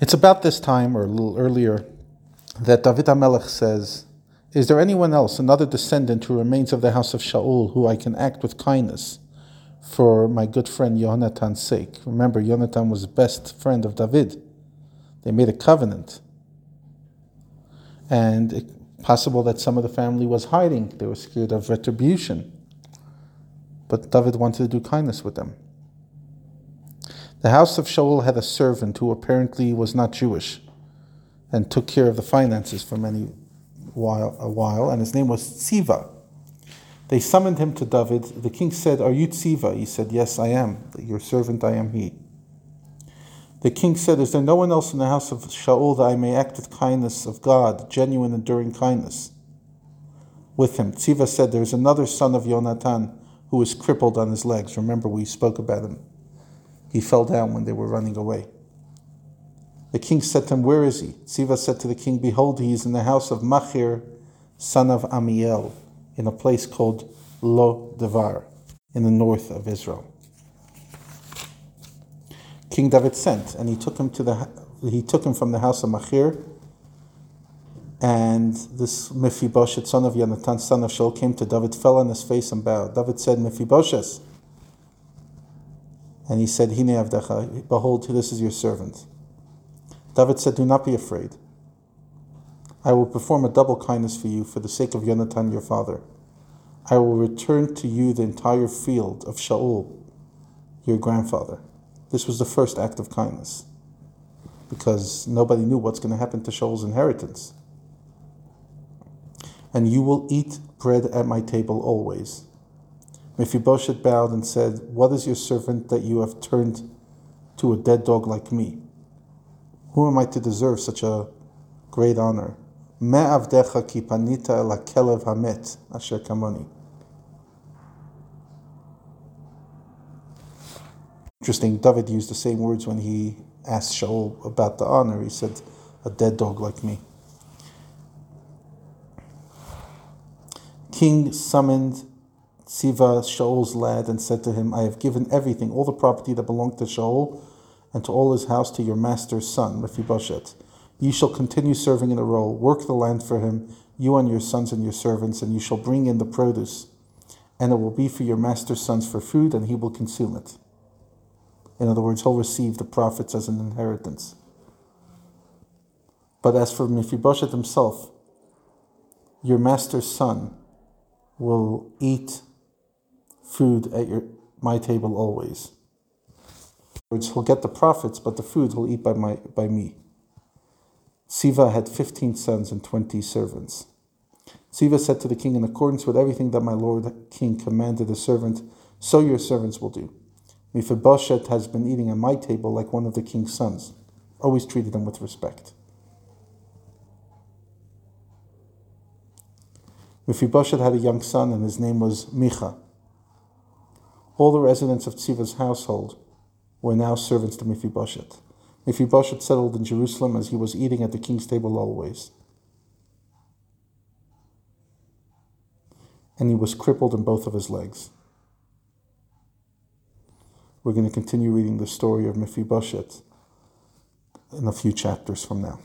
It's about this time, or a little earlier, that David HaMelech says, Is there anyone else, another descendant who remains of the house of Shaul, who I can act with kindness for my good friend Yonatan's sake? Remember, Yonatan was the best friend of David. They made a covenant. And it's possible that some of the family was hiding. They were scared of retribution. But David wanted to do kindness with them. The house of Shaul had a servant who apparently was not Jewish and took care of the finances for many while, a while, and his name was Tziva. They summoned him to David. The king said, Are you Tziva? He said, Yes, I am. Your servant, I am he. The king said, Is there no one else in the house of Shaul that I may act with kindness of God, genuine, enduring kindness? With him. Tziva said, There is another son of Yonatan who is crippled on his legs. Remember, we spoke about him. He fell down when they were running away. The king said to him, Where is he? Tziva said to the king, Behold, he is in the house of Machir, son of Amiel, in a place called Lo Devar, in the north of Israel. King David sent, and he took him to the he took him from the house of Machir. And this Mephibosheth, son of Yonatan, son of Shaul, came to David, fell on his face and bowed. David said, Mephibosheth. And he said, Hine avdecha, behold, this is your servant. David said, Do not be afraid. I will perform a double kindness for you for the sake of Yonatan your father. I will return to you the entire field of Shaul, your grandfather. This was the first act of kindness because nobody knew what's going to happen to Shaul's inheritance. And you will eat bread at my table always. Mephibosheth bowed and said, What is your servant that you have turned to a dead dog like me? Who am I to deserve such a great honor? Interesting, David used the same words when he asked Shaul about the honor. He said, a dead dog like me. King summoned Tziva, Shaul's lad, and said to him, I have given everything, all the property that belonged to Shaul, and to all his house to your master's son, Mephibosheth. You shall continue serving in the role, work the land for him, you and your sons and your servants, and you shall bring in the produce, and it will be for your master's sons for food, and he will consume it. In other words, he'll receive the profits as an inheritance. But as for Mephibosheth himself, your master's son will eat food at your, my table always. Words, he'll get the profits, but the food he'll eat by, my, by me. Tziva had 15 sons and 20 servants. Tziva said to the king, In accordance with everything that my lord king commanded the servant, so your servants will do. Mephibosheth has been eating at my table like one of the king's sons. Always treated him with respect. Mephibosheth had a young son, and his name was Micha. All the residents of Tziva's household were now servants to Mephibosheth. Mephibosheth settled in Jerusalem as he was eating at the king's table always. And he was crippled in both of his legs. We're going to continue reading the story of Mephibosheth in a few chapters from now.